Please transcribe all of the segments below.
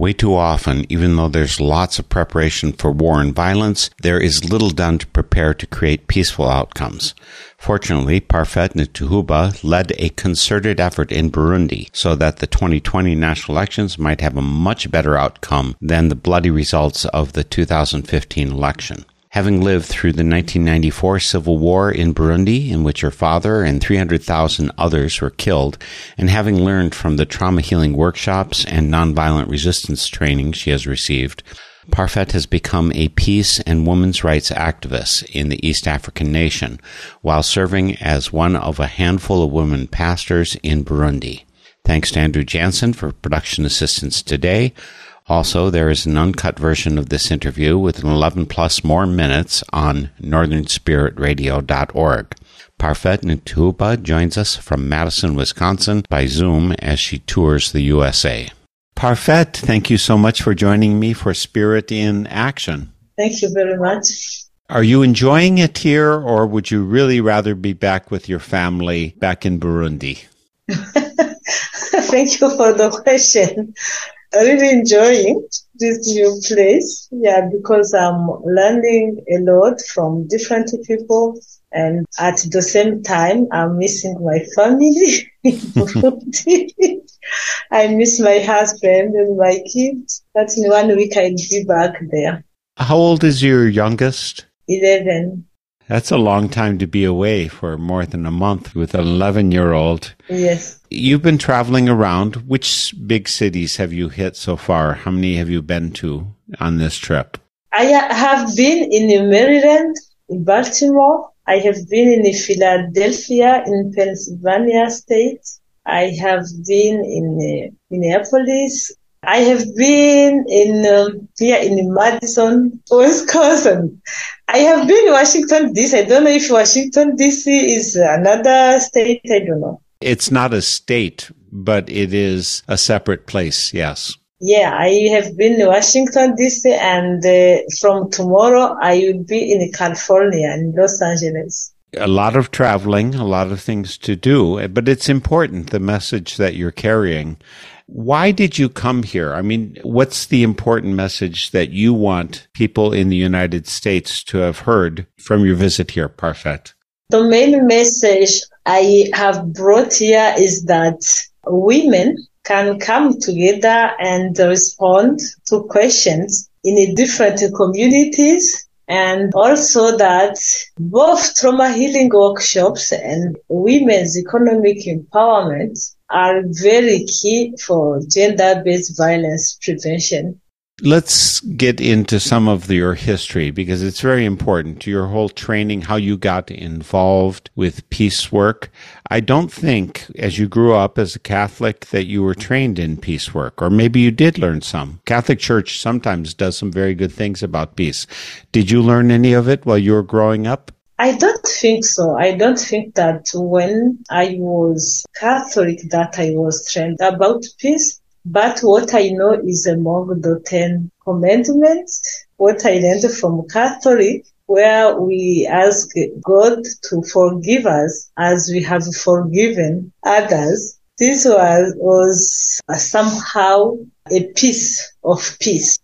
Way too often, even though there's lots of preparation for war and violence, there is little done to prepare to create peaceful outcomes. Fortunately, Parfaite Ntahuba led a concerted effort in Burundi so that the 2020 national elections might have a much better outcome than the bloody results of the 2015 election having lived through the 1994 civil war in Burundi, in which her father and 300,000 others were killed, and having learned from the trauma healing workshops and nonviolent resistance training she has received, Parfaite has become a peace and women's rights activist in the East African nation, while serving as one of a handful of women pastors in Burundi. Thanks to Andrew Jansen for production assistance today. Also, there is an uncut version of this interview with 11 plus more minutes on northernspiritradio.org. Parfaite Ntahuba joins us from Madison, Wisconsin by Zoom as she tours the USA. Parfaite, thank you so much for joining me for Spirit in Action. Thank you very much. Are you enjoying it here, or would you really rather be back with your family back in Burundi? Thank you for the question. I really enjoying this new place. Yeah, because I'm learning a lot from different people. And at the same time, I'm missing my family. I miss my husband and my kids. That's in one week I'll be back there. How old is your youngest? 11. That's a long time to be away for more than a month with an 11 year old. Yes. You've been traveling around. Which big cities have you hit so far? How many have you been to on this trip? I have been in Maryland, in Baltimore. I have been in Philadelphia, in Pennsylvania state. I have been in uh, Minneapolis. I have been in um, here in Madison, Wisconsin. I have been in Washington D.C. I don't know if Washington D.C. is another state. I don't know. It's not a state, but it is a separate place. Yes. Yeah, I have been in Washington D.C. and uh, from tomorrow I will be in California, in Los Angeles. A lot of traveling, a lot of things to do, but it's important the message that you're carrying. Why did you come here? I mean, what's the important message that you want people in the United States to have heard from your visit here, Parfaite? The main message I have brought here is that women can come together and respond to questions in different communities and also that both trauma healing workshops and women's economic empowerment are very key for gender-based violence prevention. Let's get into some of your history because it's very important to your whole training, how you got involved with peace work. I don't think as you grew up as a Catholic that you were trained in peace work, or maybe you did learn some. Catholic Church sometimes does some very good things about peace. Did you learn any of it while you were growing up? I don't think so. I don't think that when I was Catholic that I was trained about peace. But what I know is among the Ten Commandments, what I learned from Catholic, where we ask God to forgive us as we have forgiven others. This was, was somehow a piece of peace.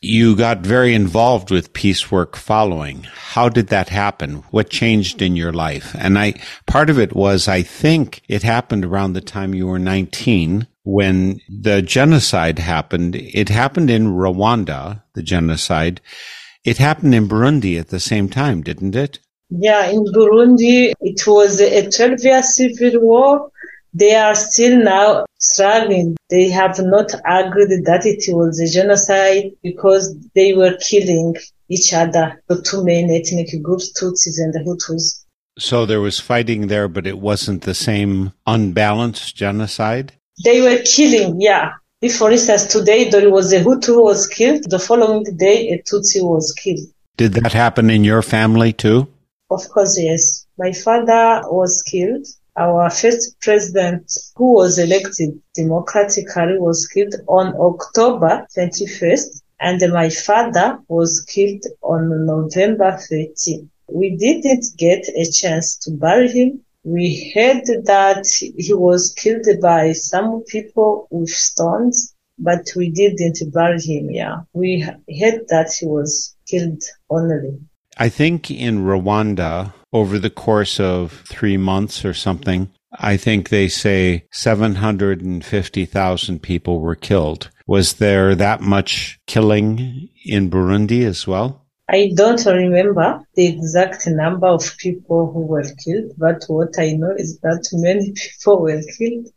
You got very involved with peace work following. How did that happen? What changed in your life? And I, part of it was, I think it happened around the time you were 19 when the genocide happened. It happened in Rwanda, the genocide. It happened in Burundi at the same time, didn't it? Yeah, in Burundi, it was a 12 year civil war they are still now struggling. They have not agreed that it was a genocide because they were killing each other, the two main ethnic groups, Tutsis and the Hutus. So there was fighting there, but it wasn't the same unbalanced genocide? They were killing, yeah. If, for instance, today there was a Hutu who was killed, the following day a Tutsi was killed. Did that happen in your family too? Of course, yes. My father was killed Our first president, who was elected democratically, was killed on October 21st, and my father was killed on November 13. We didn't get a chance to bury him. We heard that he was killed by some people with stones, but we didn't bury him. Yeah, we heard that he was killed only. I think in Rwanda, over the course of three months or something, I think they say 750,000 people were killed. Was there that much killing in Burundi as well? I don't remember the exact number of people who were killed, but what I know is that many people were killed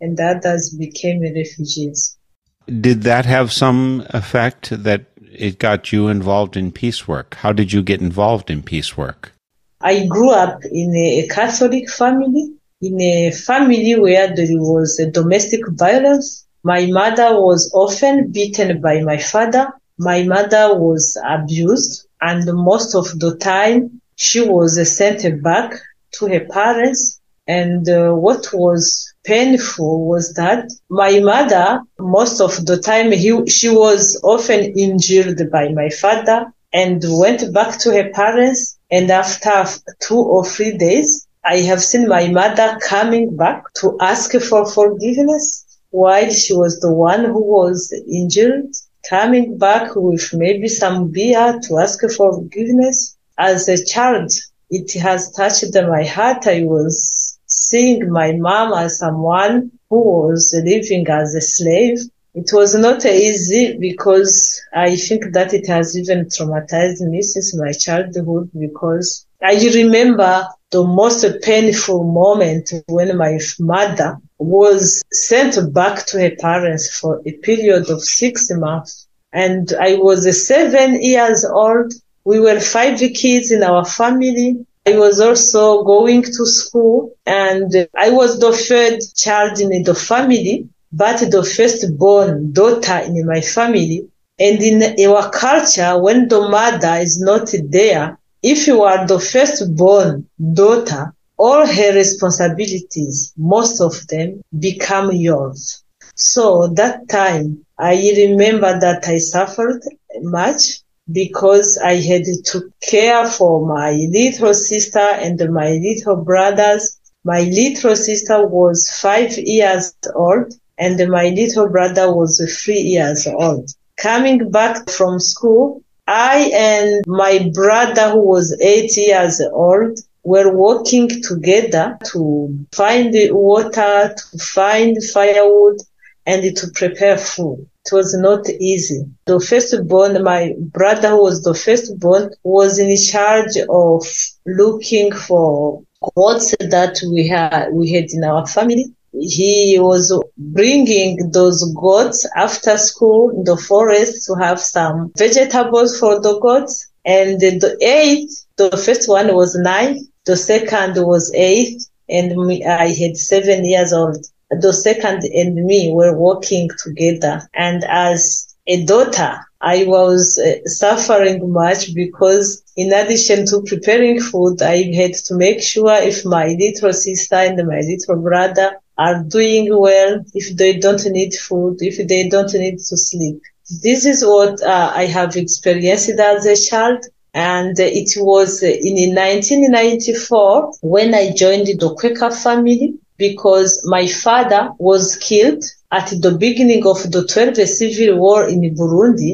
and others became refugees. Did that have some effect that it got you involved in peace work? How did you get involved in peace work? I grew up in a Catholic family, in a family where there was domestic violence. My mother was often beaten by my father. My mother was abused and most of the time she was sent back to her parents. And uh, what was painful was that my mother, most of the time, he, she was often injured by my father and went back to her parents. And after two or three days, I have seen my mother coming back to ask for forgiveness while she was the one who was injured, coming back with maybe some beer to ask for forgiveness. As a child, it has touched my heart. I was seeing my mom as someone who was living as a slave it was not easy because I think that it has even traumatized me since my childhood because I remember the most painful moment when my mother was sent back to her parents for a period of six months. And I was seven years old. We were five kids in our family. I was also going to school and I was the third child in the family but the firstborn daughter in my family. And in our culture, when the mother is not there, if you are the firstborn daughter, all her responsibilities, most of them become yours. So that time, I remember that I suffered much because I had to care for my little sister and my little brothers. My little sister was five years old and my little brother was three years old. Coming back from school, I and my brother who was eight years old were working together to find water, to find firewood, and to prepare food. It was not easy. The firstborn, my brother who was the firstborn, was in charge of looking for goats that we had, we had in our family he was bringing those goats after school in the forest to have some vegetables for the goats. And the eighth, the first one was nine, the second was eight, and I had seven years old. The second and me were working together. And as a daughter, I was uh, suffering much because in addition to preparing food, I had to make sure if my little sister and my little brother are doing well, if they don't need food, if they don't need to sleep. This is what uh, I have experienced as a child. And it was in 1994 when I joined the Quaker family because my father was killed at the beginning of the 12th civil war in Burundi.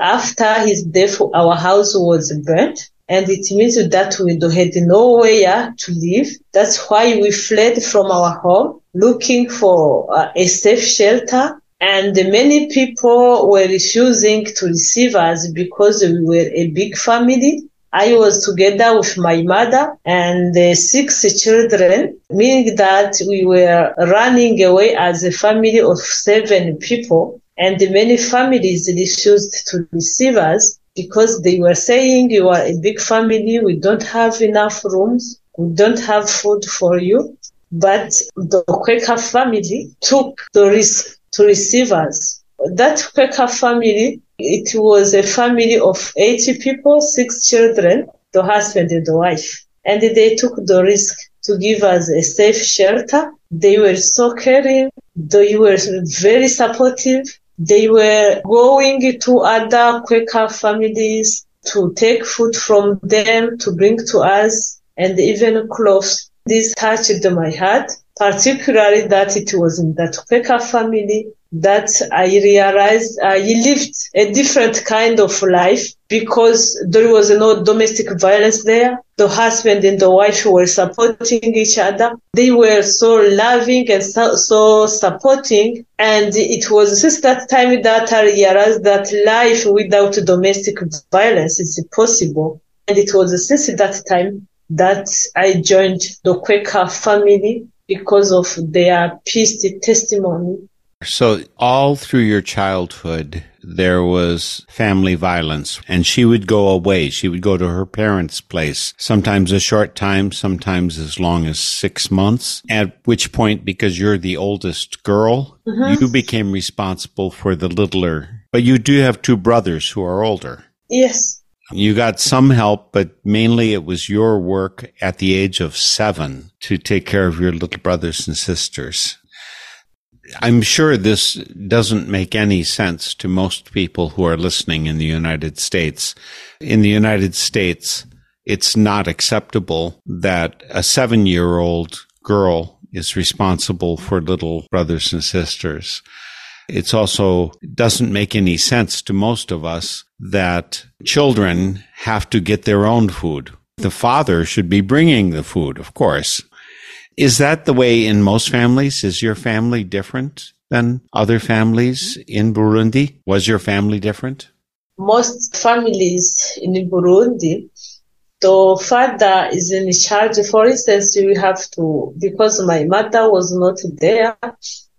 After his death, our house was burnt and it means that we had nowhere to live. That's why we fled from our home looking for uh, a safe shelter. And many people were refusing to receive us because we were a big family. I was together with my mother and uh, six children, meaning that we were running away as a family of seven people. And many families refused to receive us because they were saying you are a big family, we don't have enough rooms, we don't have food for you. But the Quaker family took the risk to receive us. That Quaker family, it was a family of 80 people, six children, the husband and the wife. And they took the risk to give us a safe shelter. They were so caring. They were very supportive. They were going to other Quaker families to take food from them to bring to us and even clothes. This touched my heart, particularly that it was in that Quaker family that I realized I lived a different kind of life because there was no domestic violence there. The husband and the wife were supporting each other. They were so loving and so, so supporting. And it was since that time that I realized that life without domestic violence is possible. And it was since that time that I joined the Quaker family because of their peace testimony so, all through your childhood, there was family violence, and she would go away. She would go to her parents' place, sometimes a short time, sometimes as long as six months. At which point, because you're the oldest girl, mm-hmm. you became responsible for the littler. But you do have two brothers who are older. Yes. You got some help, but mainly it was your work at the age of seven to take care of your little brothers and sisters. I'm sure this doesn't make any sense to most people who are listening in the United States. In the United States, it's not acceptable that a seven year old girl is responsible for little brothers and sisters. It's also doesn't make any sense to most of us that children have to get their own food. The father should be bringing the food, of course. Is that the way in most families? Is your family different than other families in Burundi? Was your family different? Most families in Burundi, the father is in charge. For instance, you have to, because my mother was not there,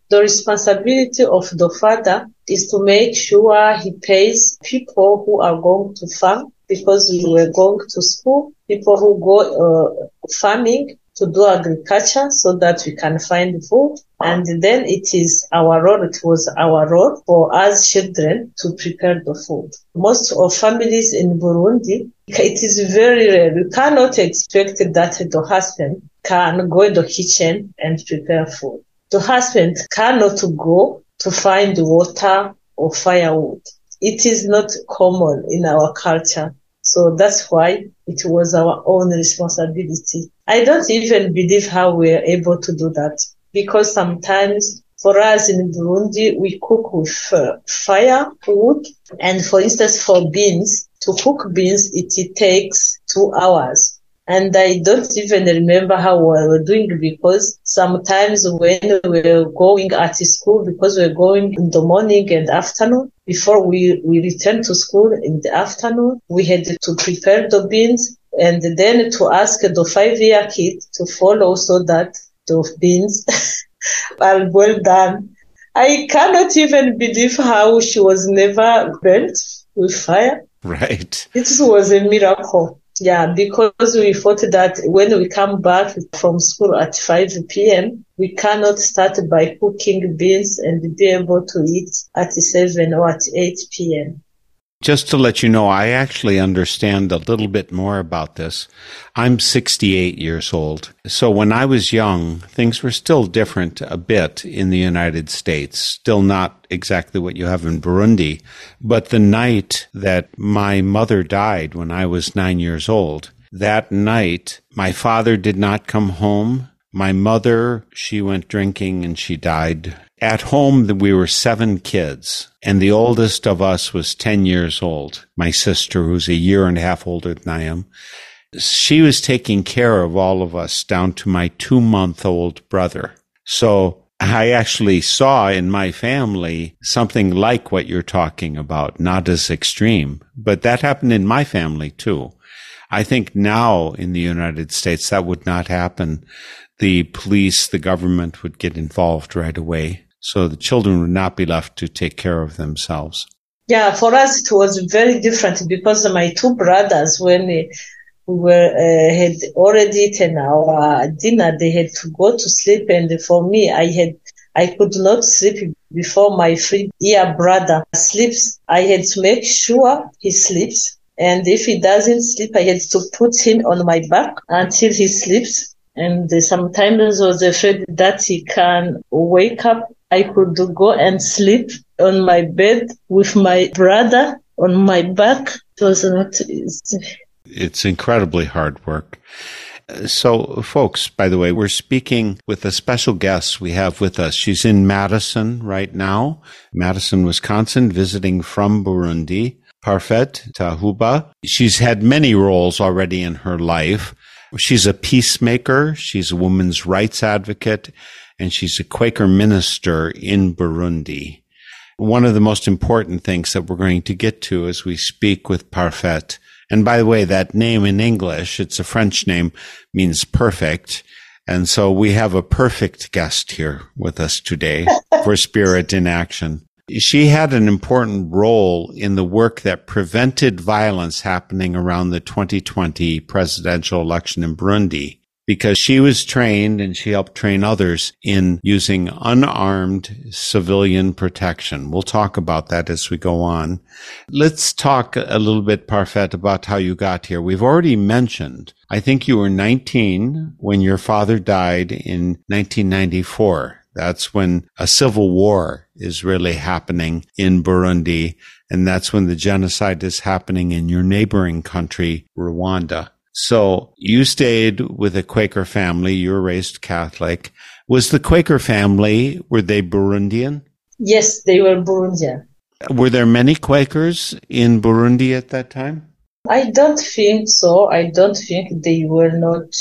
the responsibility of the father is to make sure he pays people who are going to farm because we were going to school, people who go uh, farming to do agriculture so that we can find food. And then it is our role, it was our role for us children to prepare the food. Most of families in Burundi, it is very rare. You cannot expect that the husband can go in the kitchen and prepare food. The husband cannot go to find water or firewood. It is not common in our culture. So that's why it was our own responsibility. I don't even believe how we are able to do that because sometimes for us in Burundi, we cook with uh, firewood. And for instance, for beans, to cook beans, it, it takes two hours. And I don't even remember how we were doing because sometimes when we were going at school, because we were going in the morning and afternoon, before we, we returned to school in the afternoon, we had to prepare the beans and then to ask the five year kid to follow so that the beans are well done. I cannot even believe how she was never burnt with fire. Right. It was a miracle. Yeah, because we thought that when we come back from school at 5 p.m., we cannot start by cooking beans and be able to eat at 7 or at 8 p.m. Just to let you know, I actually understand a little bit more about this. I'm 68 years old. So when I was young, things were still different a bit in the United States. Still not exactly what you have in Burundi. But the night that my mother died when I was nine years old, that night, my father did not come home. My mother, she went drinking and she died at home, we were seven kids, and the oldest of us was 10 years old. My sister, who's a year and a half older than I am, she was taking care of all of us down to my two month old brother. So I actually saw in my family something like what you're talking about, not as extreme, but that happened in my family too. I think now in the United States that would not happen. The police, the government would get involved right away so the children would not be left to take care of themselves. Yeah, for us it was very different because my two brothers, when we were uh, had already eaten our dinner, they had to go to sleep, and for me, I had I could not sleep before my three year brother sleeps. I had to make sure he sleeps. And if he doesn't sleep, I had to put him on my back until he sleeps. And sometimes I was afraid that he can wake up. I could go and sleep on my bed with my brother on my back. It was not easy. It's incredibly hard work. So, folks, by the way, we're speaking with a special guest we have with us. She's in Madison right now, Madison, Wisconsin, visiting from Burundi. Parfaite Ntahuba. She's had many roles already in her life. She's a peacemaker. She's a women's rights advocate and she's a Quaker minister in Burundi. One of the most important things that we're going to get to as we speak with Parfaite and by the way, that name in English, it's a French name, means perfect. And so we have a perfect guest here with us today for Spirit in Action. She had an important role in the work that prevented violence happening around the 2020 presidential election in Burundi because she was trained and she helped train others in using unarmed civilian protection. We'll talk about that as we go on. Let's talk a little bit, Parfaite, about how you got here. We've already mentioned, I think you were 19 when your father died in 1994. That's when a civil war is really happening in Burundi. And that's when the genocide is happening in your neighboring country, Rwanda. So you stayed with a Quaker family. You were raised Catholic. Was the Quaker family, were they Burundian? Yes, they were Burundian. Were there many Quakers in Burundi at that time? I don't think so. I don't think they were not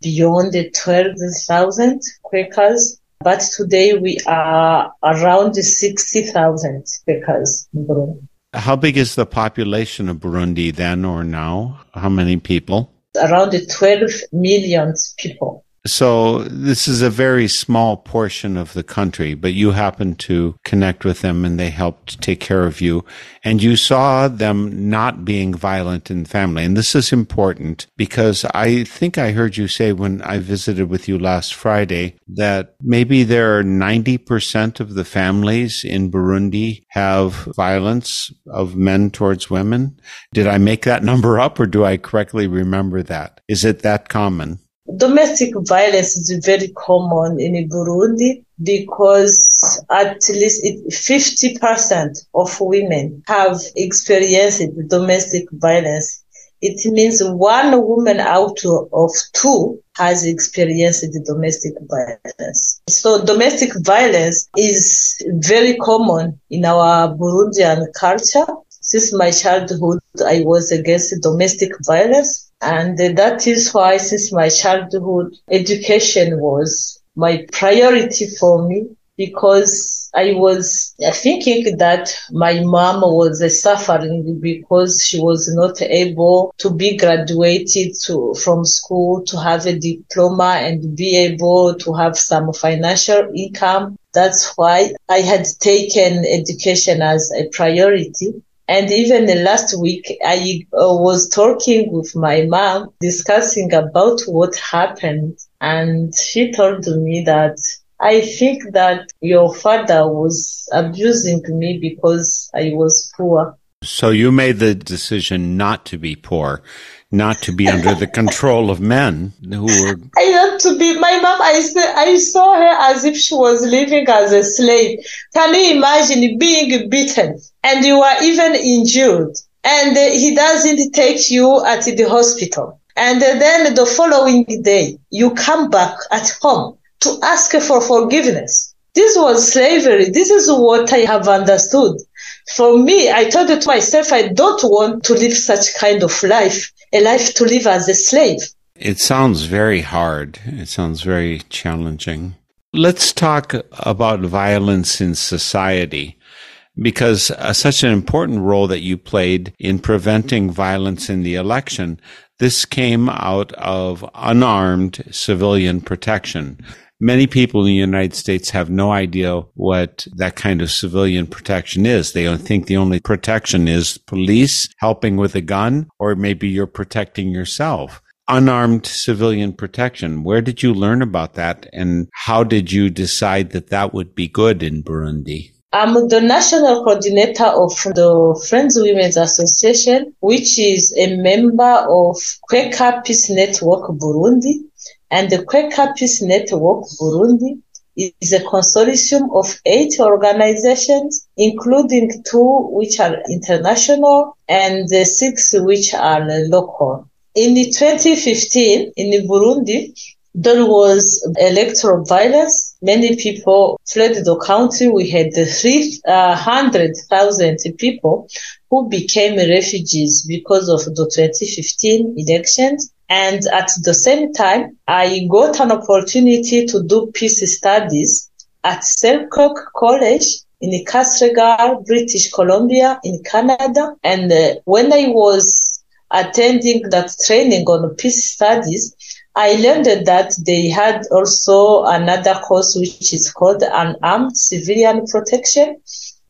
beyond the 12,000 Quakers. But today we are around 60,000 Quakers in Burundi. How big is the population of Burundi then or now? How many people? around 12 million people. So this is a very small portion of the country, but you happened to connect with them and they helped take care of you. And you saw them not being violent in family. And this is important because I think I heard you say when I visited with you last Friday that maybe there are 90% of the families in Burundi have violence of men towards women. Did I make that number up or do I correctly remember that? Is it that common? Domestic violence is very common in Burundi because at least 50% of women have experienced domestic violence. It means one woman out of two has experienced domestic violence. So domestic violence is very common in our Burundian culture. Since my childhood, I was against domestic violence and that is why since my childhood, education was my priority for me because I was thinking that my mom was suffering because she was not able to be graduated to, from school to have a diploma and be able to have some financial income. That's why I had taken education as a priority. And even the last week, I uh, was talking with my mom discussing about what happened. And she told me that I think that your father was abusing me because I was poor. So you made the decision not to be poor not to be under the control of men who were. I want to be my mom. I I saw her as if she was living as a slave. Can you imagine being beaten and you are even injured, and he doesn't take you at the hospital, and then the following day you come back at home to ask for forgiveness. This was slavery. This is what I have understood. For me, I told it to myself, I don't want to live such kind of life a life to live as a slave. It sounds very hard. It sounds very challenging. Let's talk about violence in society because uh, such an important role that you played in preventing violence in the election. This came out of unarmed civilian protection. Many people in the United States have no idea what that kind of civilian protection is. They think the only protection is police helping with a gun, or maybe you're protecting yourself. Unarmed civilian protection. Where did you learn about that? And how did you decide that that would be good in Burundi? I'm the national coordinator of the Friends Women's Association, which is a member of Quaker Peace Network Burundi. And the Quaker Peace Network Burundi is a consortium of eight organizations, including two which are international and six which are local. In 2015, in Burundi, there was electoral violence. Many people fled the country. We had 300,000 uh, people who became refugees because of the 2015 elections. And at the same time, I got an opportunity to do peace studies at Selkirk College in Castlegar, British Columbia in Canada. And uh, when I was attending that training on peace studies, I learned that they had also another course which is called unarmed civilian protection.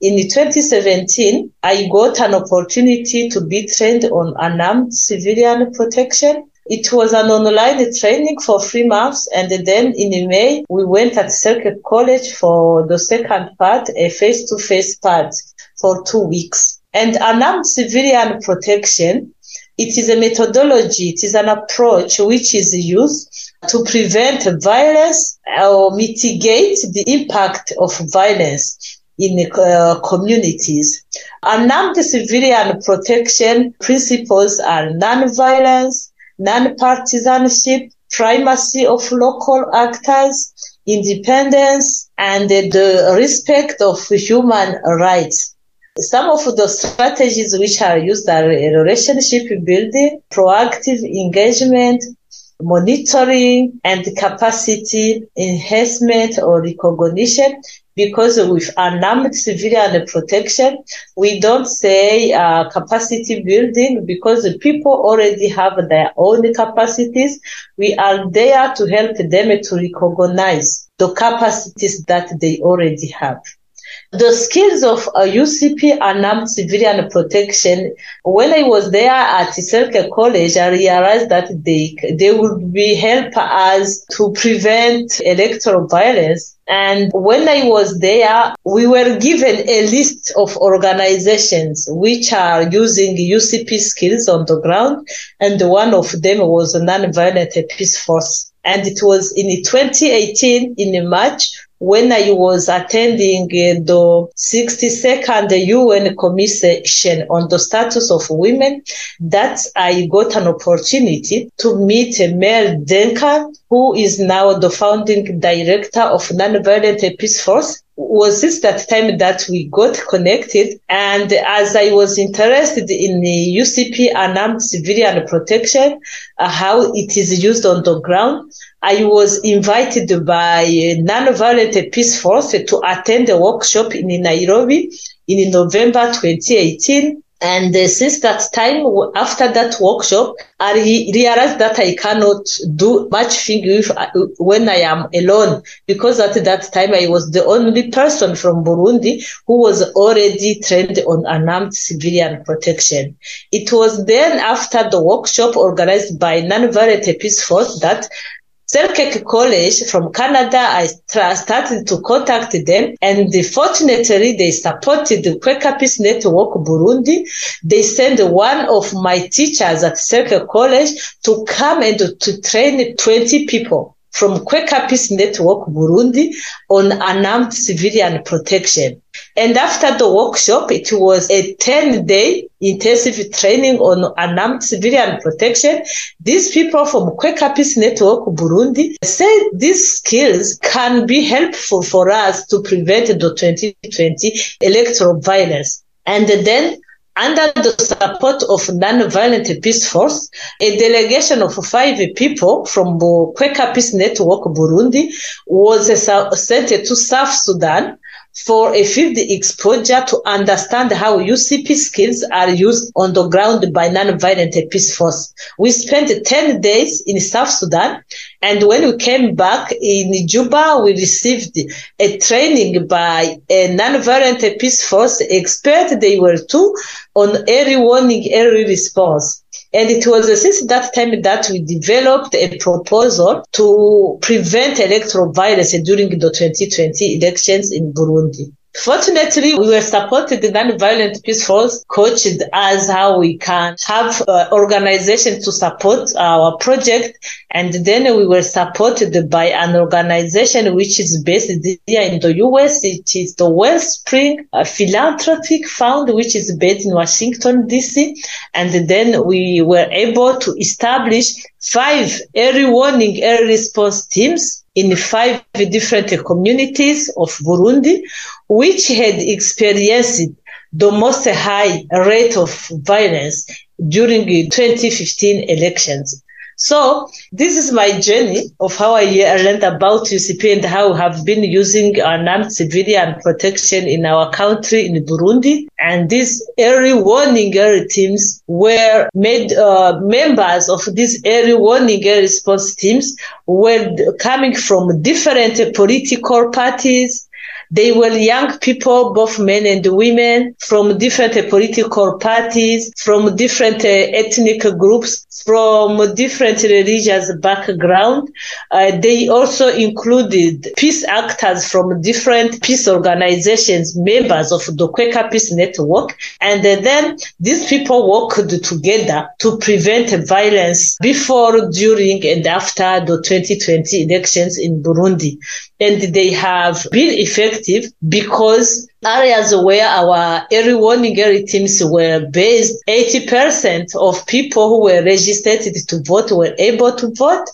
In 2017, I got an opportunity to be trained on unarmed civilian protection. It was an online training for three months. And then in May, we went at Selkirk College for the second part, a face-to-face part for two weeks. And unarmed civilian protection it is a methodology, it is an approach which is used to prevent violence or mitigate the impact of violence in uh, communities. Unarmed civilian protection principles are non-violence, non-partisanship, primacy of local actors, independence, and the respect of human rights. Some of the strategies which are used are relationship building, proactive engagement, monitoring, and capacity enhancement or recognition. Because with unarmed civilian protection, we don't say uh, capacity building because the people already have their own capacities. We are there to help them to recognize the capacities that they already have. The skills of a UCP unarmed civilian protection, when I was there at Selkirk College, I realized that they, they would be help us to prevent electoral violence. And when I was there, we were given a list of organizations which are using UCP skills on the ground. And one of them was nonviolent peace force. And it was in 2018 in March when I was attending uh, the 62nd UN Commission on the Status of Women, that I got an opportunity to meet Mel Duncan, who is now the founding director of Nonviolent Peace Force was this that time that we got connected. And as I was interested in the UCP unarmed civilian protection, uh, how it is used on the ground, I was invited by Nonviolent Peace Force to attend a workshop in Nairobi in November 2018. And uh, since that time, after that workshop, I re- realized that I cannot do much thing uh, when I am alone because at that time I was the only person from Burundi who was already trained on unarmed civilian protection. It was then after the workshop organized by Nonviolent Peace Force that Selkirk College from Canada, I started to contact them and fortunately they supported the Quaker Peace Network Burundi. They sent one of my teachers at Selkirk College to come and to train 20 people from Quaker Peace Network Burundi on unarmed civilian protection. And after the workshop, it was a 10 day intensive training on unarmed civilian protection. These people from Quaker Peace Network Burundi said these skills can be helpful for us to prevent the 2020 electoral violence. And then under the support of Nonviolent Peace Force, a delegation of five people from Quaker Peace Network Burundi was sent to South Sudan for a field exposure to understand how UCP skills are used on the ground by non-violent peace force. We spent 10 days in South Sudan and when we came back in Juba, we received a training by a non-violent peace force expert. They were two on early warning, early response. And it was uh, since that time that we developed a proposal to prevent electoral violence during the 2020 elections in Burundi. Fortunately, we were supported the non-violent peace force coached as how we can have uh, organization to support our project And then we were supported by an organization which is based here in the US. It is the Wellspring Philanthropic Fund, which is based in Washington, DC. And then we were able to establish five early warning, early response teams in five different communities of Burundi, which had experienced the most high rate of violence during the 2015 elections. So this is my journey of how I learned about UCP and how we have been using armed civilian protection in our country in Burundi. And these early warning early teams were made uh, members of these early warning response teams were coming from different political parties, they were young people, both men and women, from different political parties, from different uh, ethnic groups, from different religious background. Uh, they also included peace actors from different peace organizations, members of the Quaker Peace Network. And then these people worked together to prevent violence before, during, and after the 2020 elections in Burundi. And they have been effective because areas where our early warning early teams were based, 80% of people who were registered to vote were able to vote.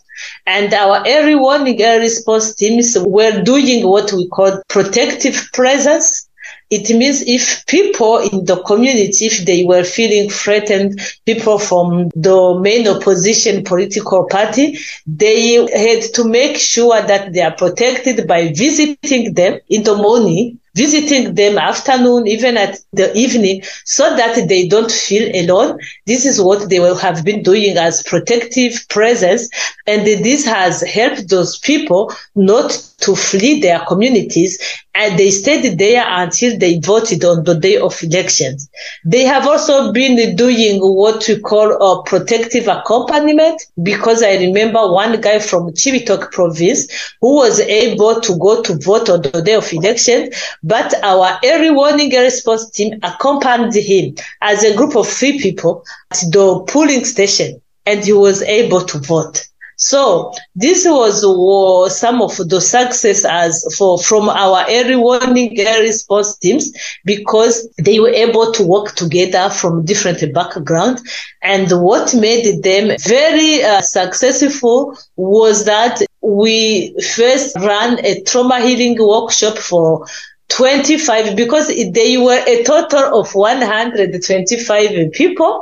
And our early warning early response teams were doing what we call protective presence. It means if people in the community, if they were feeling threatened, people from the main opposition political party, they had to make sure that they are protected by visiting them in the morning visiting them afternoon, even at the evening, so that they don't feel alone. This is what they will have been doing as protective presence. And this has helped those people not to flee their communities and they stayed there until they voted on the day of elections. They have also been doing what we call a protective accompaniment because I remember one guy from Cibitoke province who was able to go to vote on the day of election, but our early warning response team accompanied him as a group of three people at the polling station and he was able to vote. So this was uh, some of the success as for from our early warning early response teams because they were able to work together from different backgrounds. And what made them very uh, successful was that we first ran a trauma healing workshop for 25 because they were a total of 125 people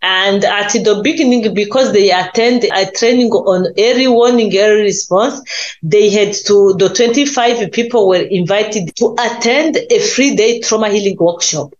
and at the beginning, because they attend a training on early warning, early response, they had to, the 25 people were invited to attend a free day trauma healing workshop.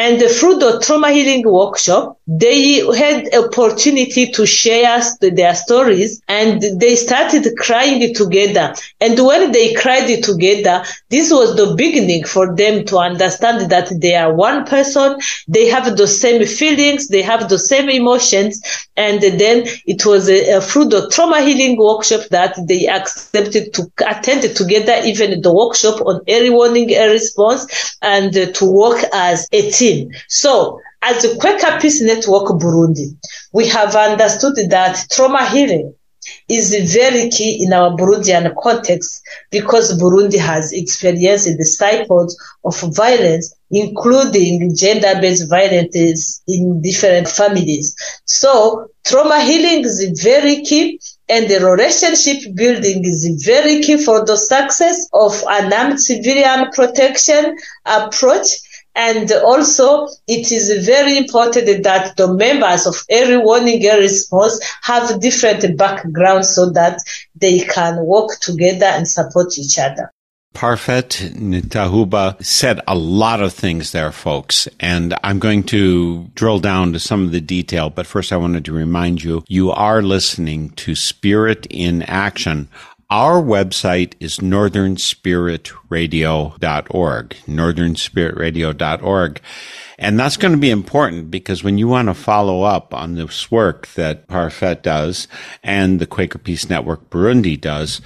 And through the trauma healing workshop, they had opportunity to share their stories and they started crying together. And when they cried together, this was the beginning for them to understand that they are one person. They have the same feelings. They have the same emotions. And then it was a through the trauma healing workshop that they accepted to attend together, even the workshop on early warning, early response and to work as a team. So, as the Quaker Peace Network Burundi, we have understood that trauma healing is very key in our Burundian context because Burundi has experienced the cycles of violence, including gender-based violence in different families. So trauma healing is very key and the relationship building is very key for the success of an armed civilian protection approach and also, it is very important that the members of every warning response have different backgrounds so that they can work together and support each other. Parfaite Ntahuba said a lot of things there, folks, and I'm going to drill down to some of the detail. But first, I wanted to remind you you are listening to Spirit in Action our website is northernspiritradio.org, northernspiritradio.org. And that's going to be important because when you want to follow up on this work that Parfaite does and the Quaker Peace Network Burundi does,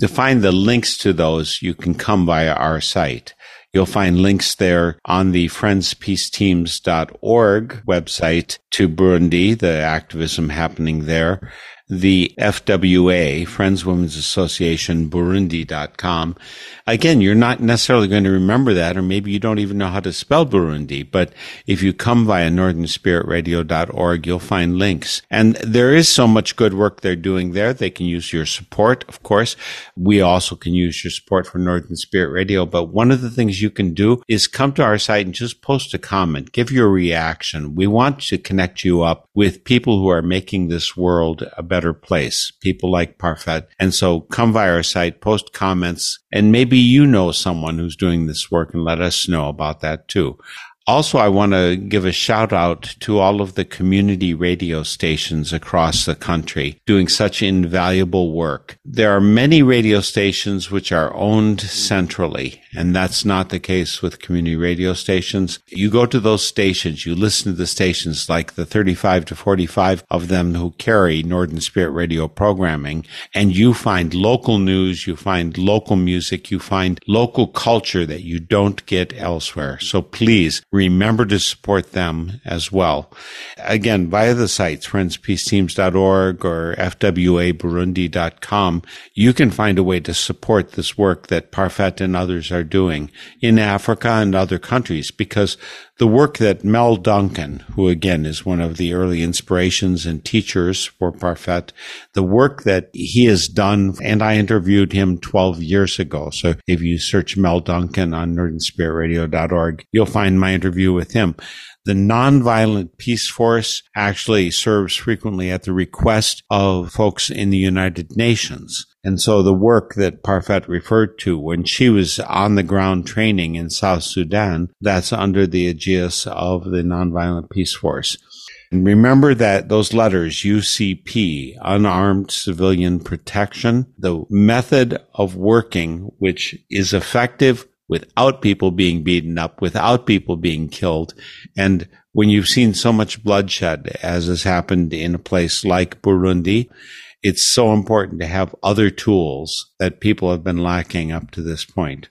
to find the links to those, you can come via our site. You'll find links there on the friendspeaceteams.org website to Burundi, the activism happening there the FWA, Friends Women's Association, Burundi.com. Again, you're not necessarily going to remember that, or maybe you don't even know how to spell Burundi, but if you come via northernspiritradio.org, you'll find links. And there is so much good work they're doing there. They can use your support, of course. We also can use your support for Northern Spirit Radio, but one of the things you can do is come to our site and just post a comment, give your reaction. We want to connect you up with people who are making this world a better place, people like Parfaite. And so come via our site, post comments, and maybe you know someone who's doing this work and let us know about that too. Also, I want to give a shout out to all of the community radio stations across the country doing such invaluable work. There are many radio stations which are owned centrally, and that's not the case with community radio stations. You go to those stations, you listen to the stations like the 35 to 45 of them who carry Northern Spirit Radio programming, and you find local news, you find local music, you find local culture that you don't get elsewhere. So please, remember to support them as well. Again, via the sites, friendspeaceteams.org or fwaburundi.com, you can find a way to support this work that Parfaite and others are doing in Africa and other countries because the work that Mel Duncan, who again is one of the early inspirations and teachers for Parfaite, the work that he has done, and I interviewed him 12 years ago. So if you search Mel Duncan on northernspiritradio.org, you'll find my interview with him. The Nonviolent Peaceforce actually serves frequently at the request of folks in the United Nations. And so the work that Parfaite referred to when she was on the ground training in South Sudan, that's under the aegis of the Nonviolent Peaceforce. And remember that those letters, UCP, unarmed civilian protection, the method of working, which is effective without people being beaten up, without people being killed. And when you've seen so much bloodshed, as has happened in a place like Burundi, it's so important to have other tools that people have been lacking up to this point.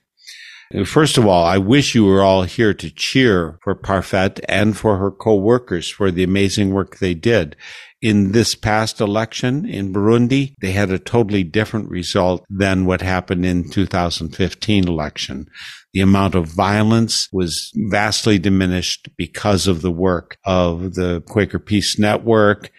First of all, I wish you were all here to cheer for Parfaite and for her co-workers for the amazing work they did. In this past election in Burundi, they had a totally different result than what happened in 2015 election. The amount of violence was vastly diminished because of the work of the Quaker Peace Network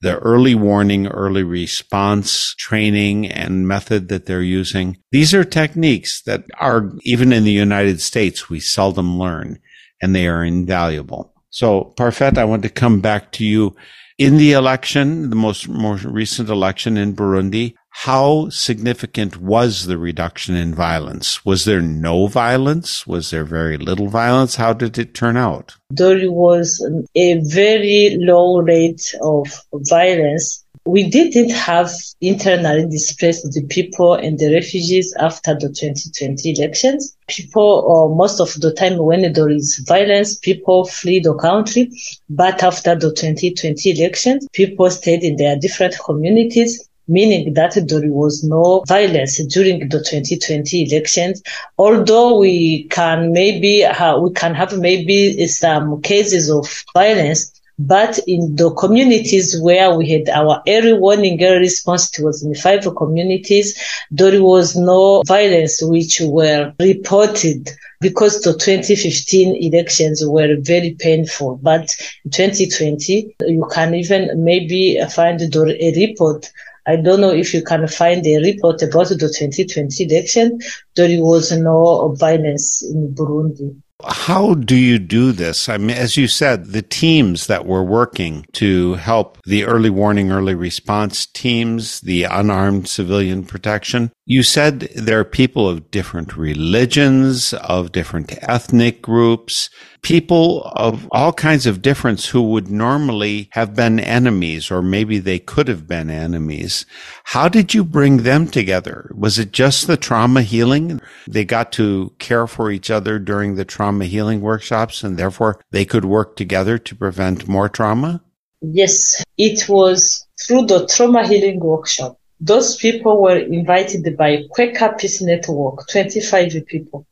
the early warning, early response training and method that they're using. These are techniques that are, even in the United States, we seldom learn and they are invaluable. So, Parfaite, I want to come back to you. In the election, the most, most recent election in Burundi, how significant was the reduction in violence? Was there no violence? Was there very little violence? How did it turn out? There was a very low rate of violence. We didn't have internally displaced the people and the refugees after the 2020 elections. People, or most of the time when there is violence, people flee the country. But after the 2020 elections, people stayed in their different communities meaning that there was no violence during the 2020 elections. Although we can maybe we can have maybe some cases of violence, but in the communities where we had our early warning, early response, it was in five communities, there was no violence which were reported because the 2015 elections were very painful. But in 2020, you can even maybe find a report I don't know if you can find a report about the 2020 election. There was no violence in Burundi. How do you do this? I mean, as you said, the teams that were working to help the early warning, early response teams, the unarmed civilian protection, you said there are people of different religions, of different ethnic groups, people of all kinds of difference who would normally have been enemies, or maybe they could have been enemies. How did you bring them together? Was it just the trauma healing? They got to care for each other during the trauma healing workshops and therefore they could work together to prevent more trauma? Yes, it was through the trauma healing workshop those people were invited by Quaker Peace Network, 25 people.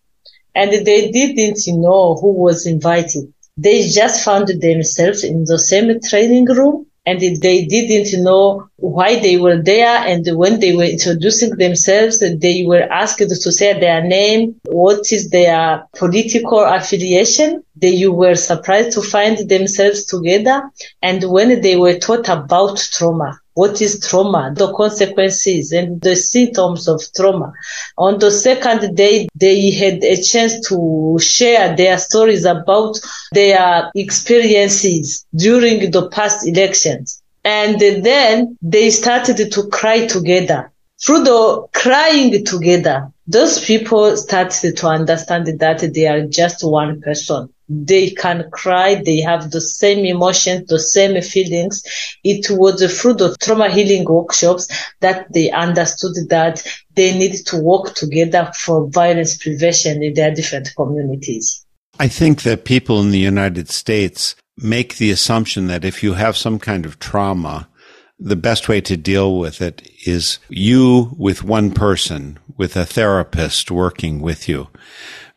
And they didn't know who was invited. They just found themselves in the same training room and they didn't know why they were there and when they were introducing themselves, they were asked to say their name, what is their political affiliation. They were surprised to find themselves together. And when they were taught about trauma, what is trauma, the consequences and the symptoms of trauma. On the second day, they had a chance to share their stories about their experiences during the past elections. And then they started to cry together. Through the crying together, those people started to understand that they are just one person. They can cry. They have the same emotions, the same feelings. It was through the trauma healing workshops that they understood that they need to work together for violence prevention in their different communities. I think that people in the United States make the assumption that if you have some kind of trauma, the best way to deal with it is you with one person, with a therapist working with you.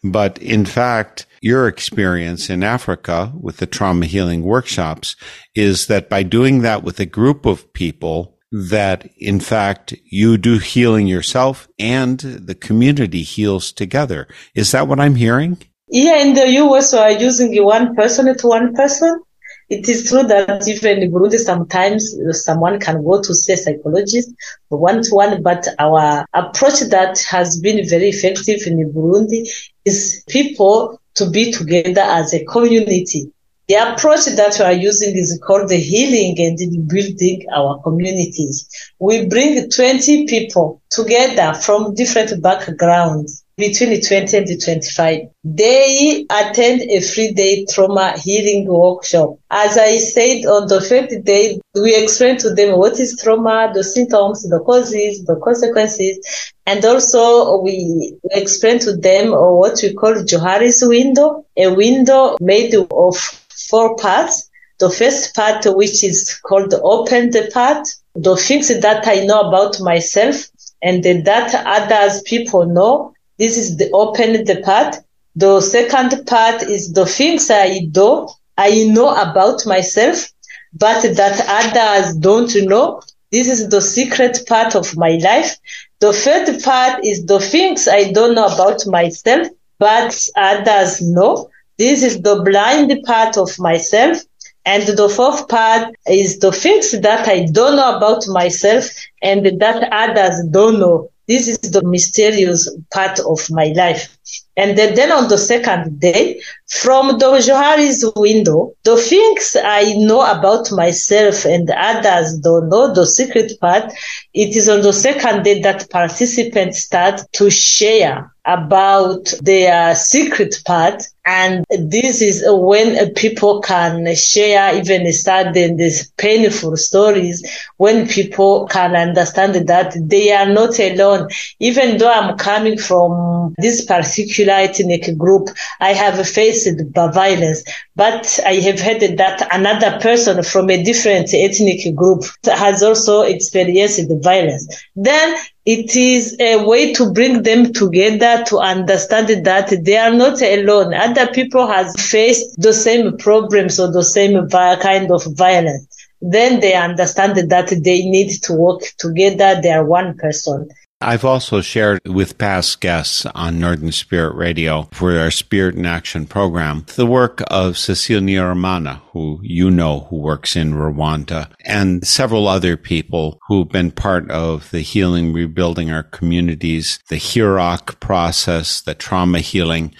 But in fact, your experience in Africa with the trauma healing workshops is that by doing that with a group of people, that in fact you do healing yourself and the community heals together. Is that what I'm hearing? Yeah, in the US, we are using one person to one person. It is true that even in Burundi, sometimes someone can go to see a psychologist one to one, but our approach that has been very effective in Burundi is people to be together as a community. The approach that we are using is called the healing and building our communities. We bring 20 people together from different backgrounds between the 20 and the 25. They attend a three day trauma healing workshop. As I said on the fifth day, we explain to them what is trauma, the symptoms, the causes, the consequences, and also we explain to them what we call Johari's window, a window made of four parts. The first part, which is called the open part, the things that I know about myself and that others people know this is the open the part. The second part is the things I do, I know about myself, but that others don't know. This is the secret part of my life. The third part is the things I don't know about myself, but others know. This is the blind part of myself. And the fourth part is the things that I don't know about myself and that others don't know. This is the mysterious part of my life. And then, then on the second day, from the Johari's window, the things I know about myself and others don't know, the secret part, it is on the second day that participants start to share about their secret part. And this is when people can share even sudden these painful stories, when people can understand that they are not alone. Even though I'm coming from this particular ethnic group, I have faced violence, but I have heard that another person from a different ethnic group has also experienced violence. Then it is a way to bring them together to understand that they are not alone. Other people have faced the same problems or the same kind of violence. Then they understand that they need to work together. They are one person. I've also shared with past guests on Northern Spirit Radio for our Spirit in Action program the work of Cecile Nyiramana, who you know who works in Rwanda, and several other people who've been part of the healing, rebuilding our communities, the HROC process, the trauma healing.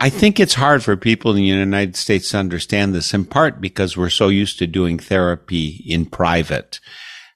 I think it's hard for people in the United States to understand this in part because we're so used to doing therapy in private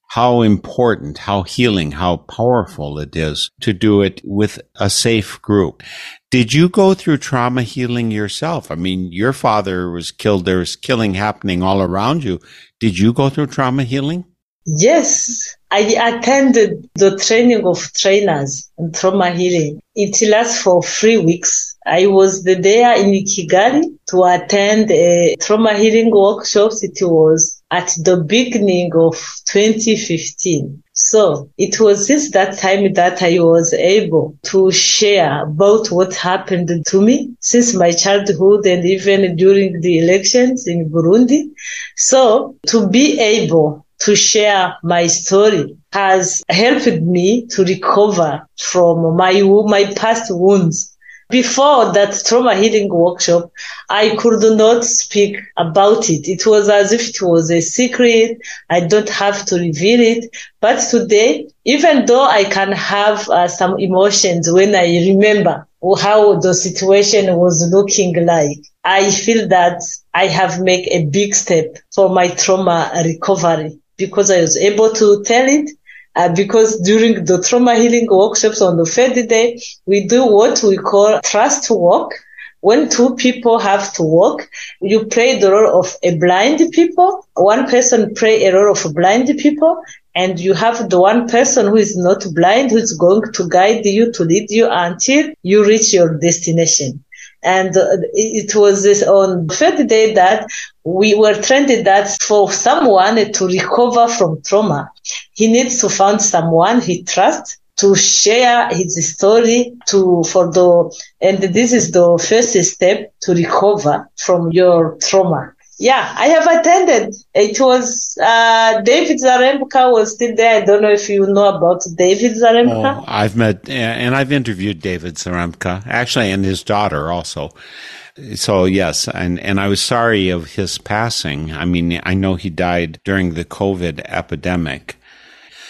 how important, how healing, how powerful it is to do it with a safe group. Did you go through trauma healing yourself? I mean, your father was killed. There was killing happening all around you. Did you go through trauma healing? Yes, I attended the training of trainers in trauma healing. It lasts for three weeks. I was there in Kigali to attend a trauma healing workshops. It was at the beginning of 2015. So it was since that time that I was able to share about what happened to me since my childhood and even during the elections in Burundi. So to be able to share my story has helped me to recover from my, my past wounds. Before that trauma healing workshop, I could not speak about it. It was as if it was a secret. I don't have to reveal it. But today, even though I can have uh, some emotions when I remember how the situation was looking like, I feel that I have made a big step for my trauma recovery because I was able to tell it. Uh, because during the trauma healing workshops on the third day, we do what we call trust walk. When two people have to walk, you play the role of a blind people. One person play a role of blind people and you have the one person who is not blind who is going to guide you to lead you until you reach your destination. And it was this on third day that we were trained that for someone to recover from trauma, he needs to find someone he trusts to share his story to for the and this is the first step to recover from your trauma yeah, I have attended. It was uh, David Zarembka was still there. I don't know if you know about David Zarembka. Oh, I've met and I've interviewed David Zarembka actually, and his daughter also. So yes, and and I was sorry of his passing. I mean, I know he died during the COVID epidemic.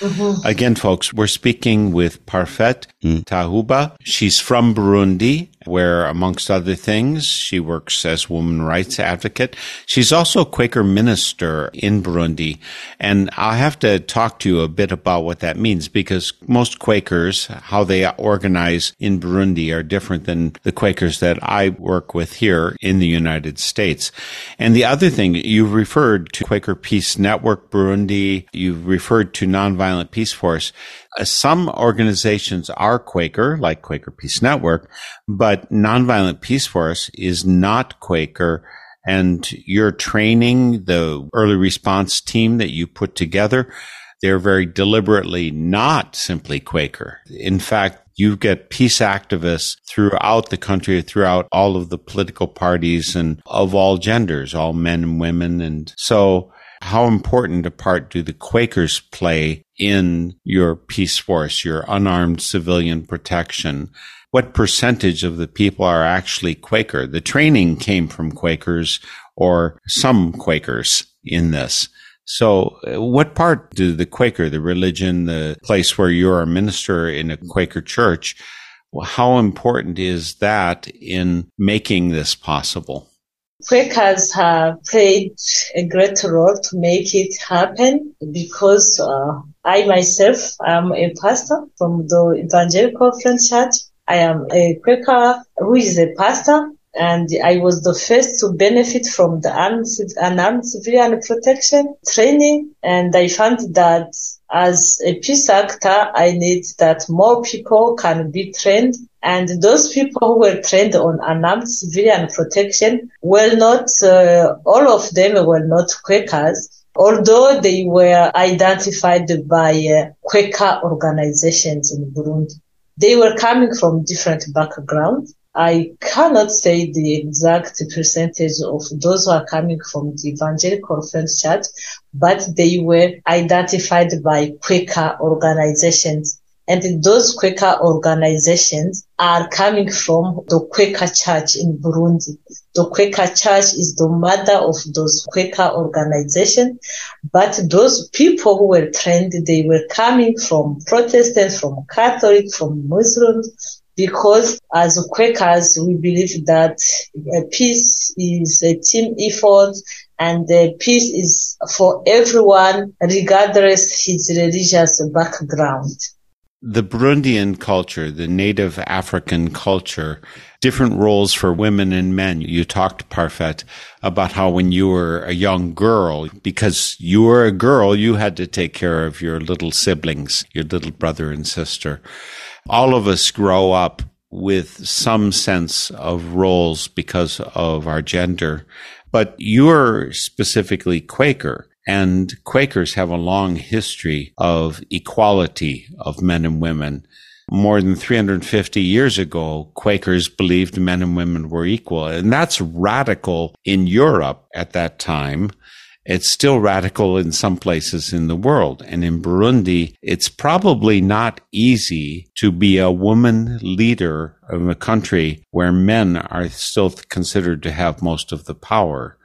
Mm-hmm. Again, folks, we're speaking with Parfaite Ntahuba. She's from Burundi where, amongst other things, she works as woman rights advocate. She's also Quaker minister in Burundi. And I'll have to talk to you a bit about what that means because most Quakers, how they organize in Burundi are different than the Quakers that I work with here in the United States. And the other thing, you referred to Quaker Peace Network Burundi. You referred to Nonviolent Peaceforce. Uh, some organizations are Quaker, like Quaker Peace Network, but Nonviolent Peaceforce is not Quaker. And you're training the early response team that you put together. They're very deliberately not simply Quaker. In fact, you get peace activists throughout the country, throughout all of the political parties and of all genders, all men and women. And so how important a part do the Quakers play in your peace force, your unarmed civilian protection? What percentage of the people are actually Quaker? The training came from Quakers or some Quakers in this. So, what part do the Quaker, the religion, the place where you're a minister in a Quaker church, how important is that in making this possible? Quakers have played a great role to make it happen because uh, I myself am a pastor from the Evangelical Friends Church. I am a Quaker who is a pastor and I was the first to benefit from the unarmed civilian protection training. And I found that as a peace actor, I need that more people can be trained. And those people who were trained on unarmed civilian protection were not, uh, all of them were not Quakers although they were identified by uh, Quaker organizations in Burundi. They were coming from different backgrounds. I cannot say the exact percentage of those who are coming from the Evangelical Friends Church, but they were identified by Quaker organizations. And those Quaker organizations are coming from the Quaker Church in Burundi. The Quaker Church is the mother of those Quaker organizations. But those people who were trained, they were coming from Protestants, from Catholics, from Muslims, because as Quakers, we believe that uh, peace is a team effort and uh, peace is for everyone, regardless his religious background. The Burundian culture, the native African culture, different roles for women and men. You talked, Parfaite, about how when you were a young girl, because you were a girl, you had to take care of your little siblings, your little brother and sister all of us grow up with some sense of roles because of our gender. But you're specifically Quaker, and Quakers have a long history of equality of men and women. More than 350 years ago, Quakers believed men and women were equal. And that's radical in Europe at that time. It's still radical in some places in the world. And in Burundi, it's probably not easy to be a woman leader of a country where men are still considered to have most of the power.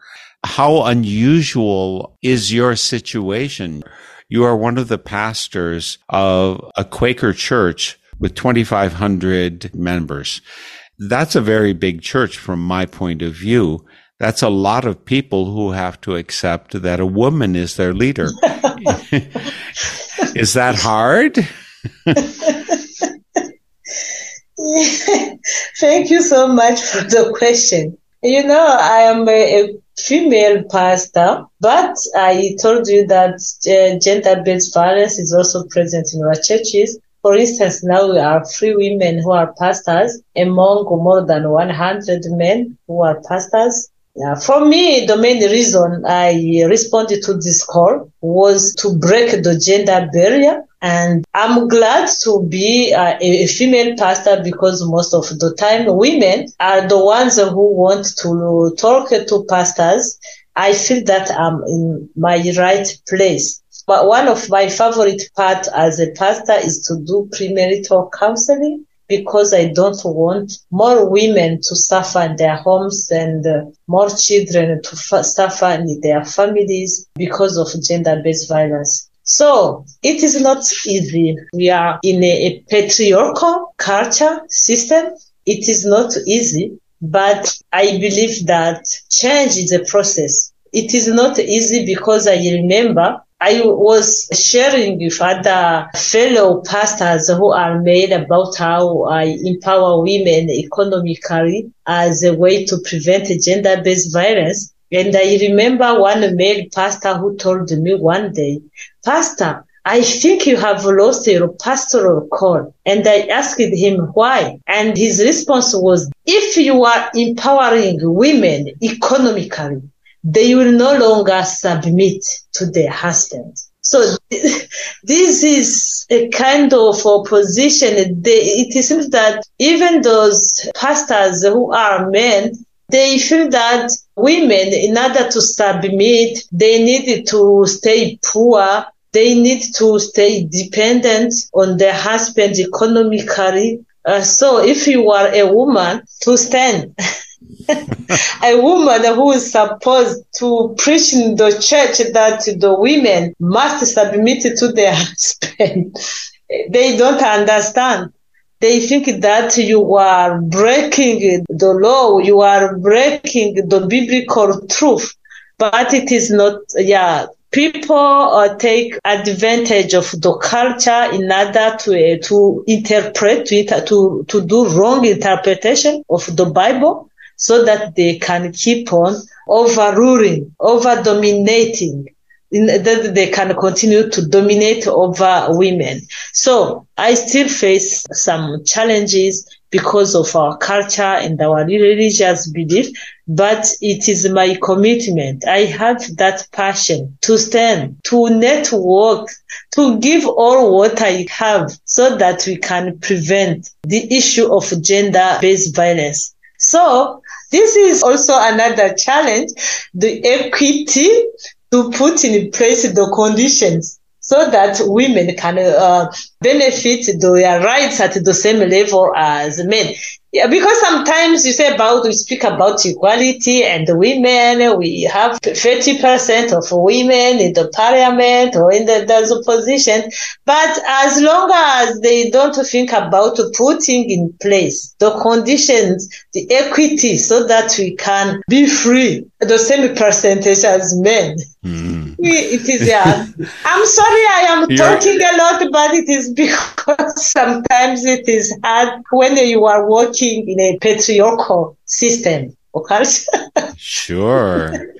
How unusual is your situation? You are one of the pastors of a Quaker church with 2,500 members. That's a very big church from my point of view. That's a lot of people who have to accept that a woman is their leader. is that hard? Thank you so much for the question. You know, I am a, a female pastor, but I told you that uh, gender-based violence is also present in our churches. For instance, now we are three women who are pastors among more than 100 men who are pastors. Yeah, for me, the main reason I responded to this call was to break the gender barrier. And I'm glad to be uh, a female pastor because most of the time women are the ones who want to talk to pastors. I feel that I'm in my right place. But one of my favorite part as a pastor is to do premarital counseling because I don't want more women to suffer in their homes and uh, more children to suffer in their families because of gender-based violence. So it is not easy. We are in a, a patriarchal culture system. It is not easy, but I believe that change is a process. It is not easy because I remember I was sharing with other fellow pastors who are made about how I empower women economically as a way to prevent gender-based violence. And I remember one male pastor who told me one day, Pastor, I think you have lost your pastoral call. And I asked him why. And his response was, if you are empowering women economically, they will no longer submit to their husbands. So this is a kind of opposition. It seems that even those pastors who are men, they feel that women, in order to submit, they need to stay poor. They need to stay dependent on their husband economically. Uh, so if you are a woman, to stand. a woman who is supposed to preach in the church that the women must submit to their husband. they don't understand. They think that you are breaking the law, you are breaking the biblical truth, but it is not, yeah, people uh, take advantage of the culture in order to uh, to interpret to, to to do wrong interpretation of the Bible so that they can keep on overruling, over dominating, that they can continue to dominate over women. So I still face some challenges because of our culture and our religious belief, but it is my commitment. I have that passion to stand, to network, to give all what I have so that we can prevent the issue of gender-based violence. So this is also another challenge, the equity to put in place the conditions so that women can uh, benefit their rights at the same level as men. Yeah, because sometimes you say about, we speak about equality and women, we have 30% of women in the parliament or in the, the opposition. But as long as they don't think about putting in place the conditions, the equity so that we can be free, the same percentage as men. Mm. It is, yeah. I'm sorry I am You're... talking a lot, but it is because sometimes it is hard when you are working in a patriarchal system. Okay. sure.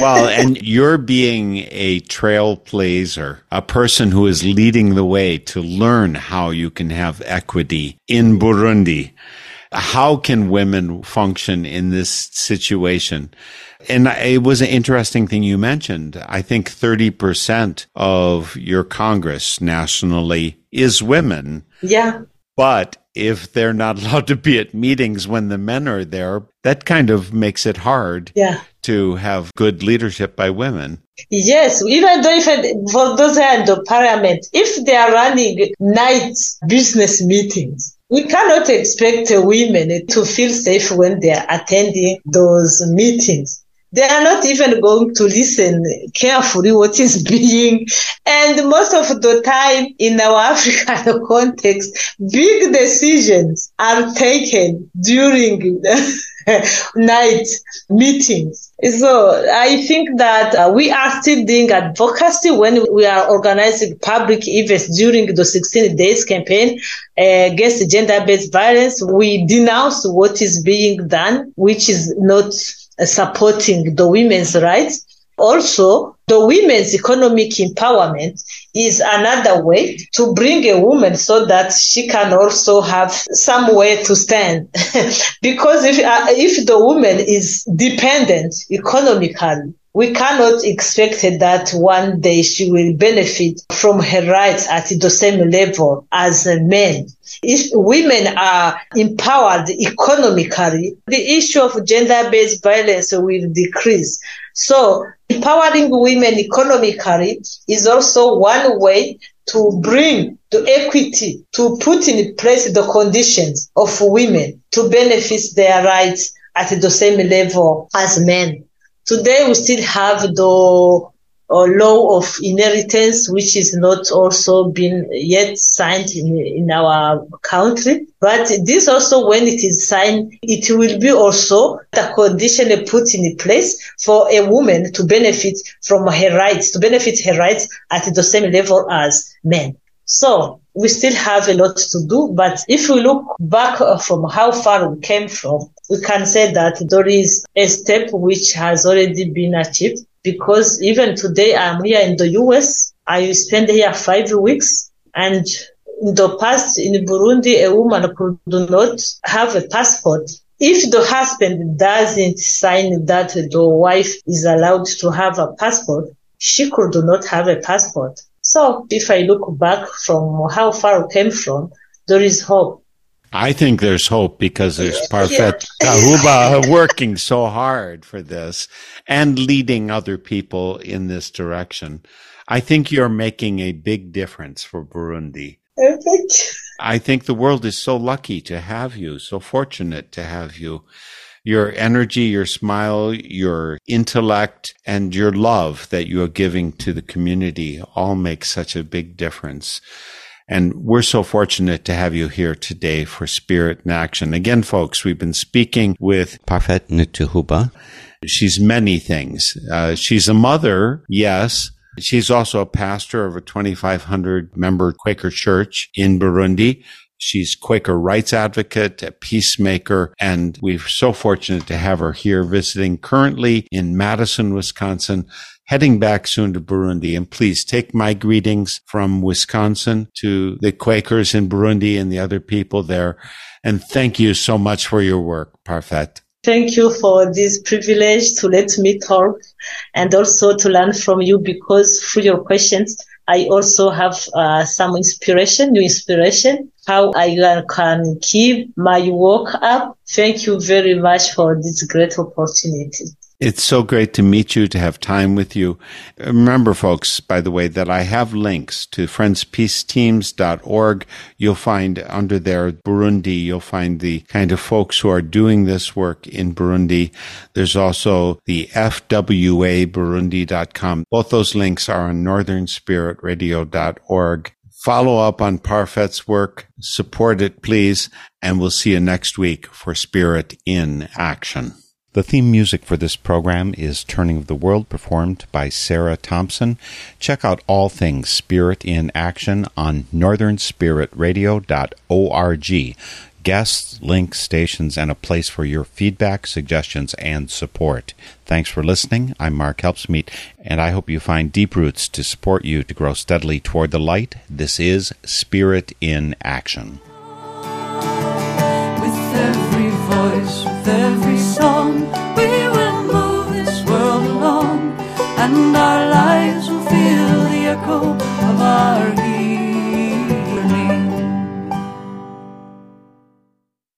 well, and you're being a trailblazer, a person who is leading the way to learn how you can have equity in Burundi. How can women function in this situation? And it was an interesting thing you mentioned. I think 30% of your Congress nationally is women. Yeah. But if they're not allowed to be at meetings when the men are there, that kind of makes it hard yeah. to have good leadership by women. Yes, even though if for those who are in the parliament, if they are running night business meetings, we cannot expect women to feel safe when they are attending those meetings. They are not even going to listen carefully what is being. And most of the time in our African context, big decisions are taken during night meetings. So I think that uh, we are still doing advocacy when we are organizing public events during the 16 days campaign uh, against gender-based violence. We denounce what is being done, which is not supporting the women's rights. Also, the women's economic empowerment is another way to bring a woman so that she can also have somewhere to stand. because if, uh, if the woman is dependent economically, we cannot expect that one day she will benefit from her rights at the same level as men. If women are empowered economically, the issue of gender-based violence will decrease. So empowering women economically is also one way to bring the equity, to put in place the conditions of women to benefit their rights at the same level as men. Today we still have the uh, law of inheritance, which is not also been yet signed in, in our country. But this also, when it is signed, it will be also the condition put in place for a woman to benefit from her rights, to benefit her rights at the same level as men. So we still have a lot to do, but if we look back uh, from how far we came from, we can say that there is a step which has already been achieved because even today I'm here in the US. I spent here five weeks and in the past in Burundi, a woman could not have a passport. If the husband doesn't sign that the wife is allowed to have a passport, she could not have a passport. So if I look back from how far we came from, there is hope. I think there's hope because there's Parfaite Ntahuba working so hard for this and leading other people in this direction. I think you're making a big difference for Burundi. Oh, Perfect. I think the world is so lucky to have you, so fortunate to have you your energy, your smile, your intellect, and your love that you are giving to the community all make such a big difference. And we're so fortunate to have you here today for Spirit in Action. Again, folks, we've been speaking with Parfaite Ntahuba. She's many things. Uh, she's a mother, yes. She's also a pastor of a 2,500 member Quaker church in Burundi. She's Quaker rights advocate, a peacemaker, and we're so fortunate to have her here visiting currently in Madison, Wisconsin, heading back soon to Burundi. And please take my greetings from Wisconsin to the Quakers in Burundi and the other people there. And thank you so much for your work, Parfaite. Thank you for this privilege to let me talk and also to learn from you because through your questions, I also have uh, some inspiration, new inspiration, how I can keep my work up. Thank you very much for this great opportunity. It's so great to meet you, to have time with you. Remember, folks, by the way, that I have links to friendspeaceteams.org. You'll find under there Burundi, you'll find the kind of folks who are doing this work in Burundi. There's also the FWABurundi.com. Both those links are on northernspiritradio.org. Follow up on Parfaite's work, support it, please, and we'll see you next week for Spirit in Action. The theme music for this program is Turning of the World, performed by Sarah Thompson. Check out all things Spirit in Action on northernspiritradio.org. Guests, links, stations, and a place for your feedback, suggestions, and support. Thanks for listening. I'm Mark Helpsmeet, and I hope you find deep roots to support you to grow steadily toward the light. This is Spirit in Action. With every voice, with every song, we will move this world along, and our lives will feel the echo of our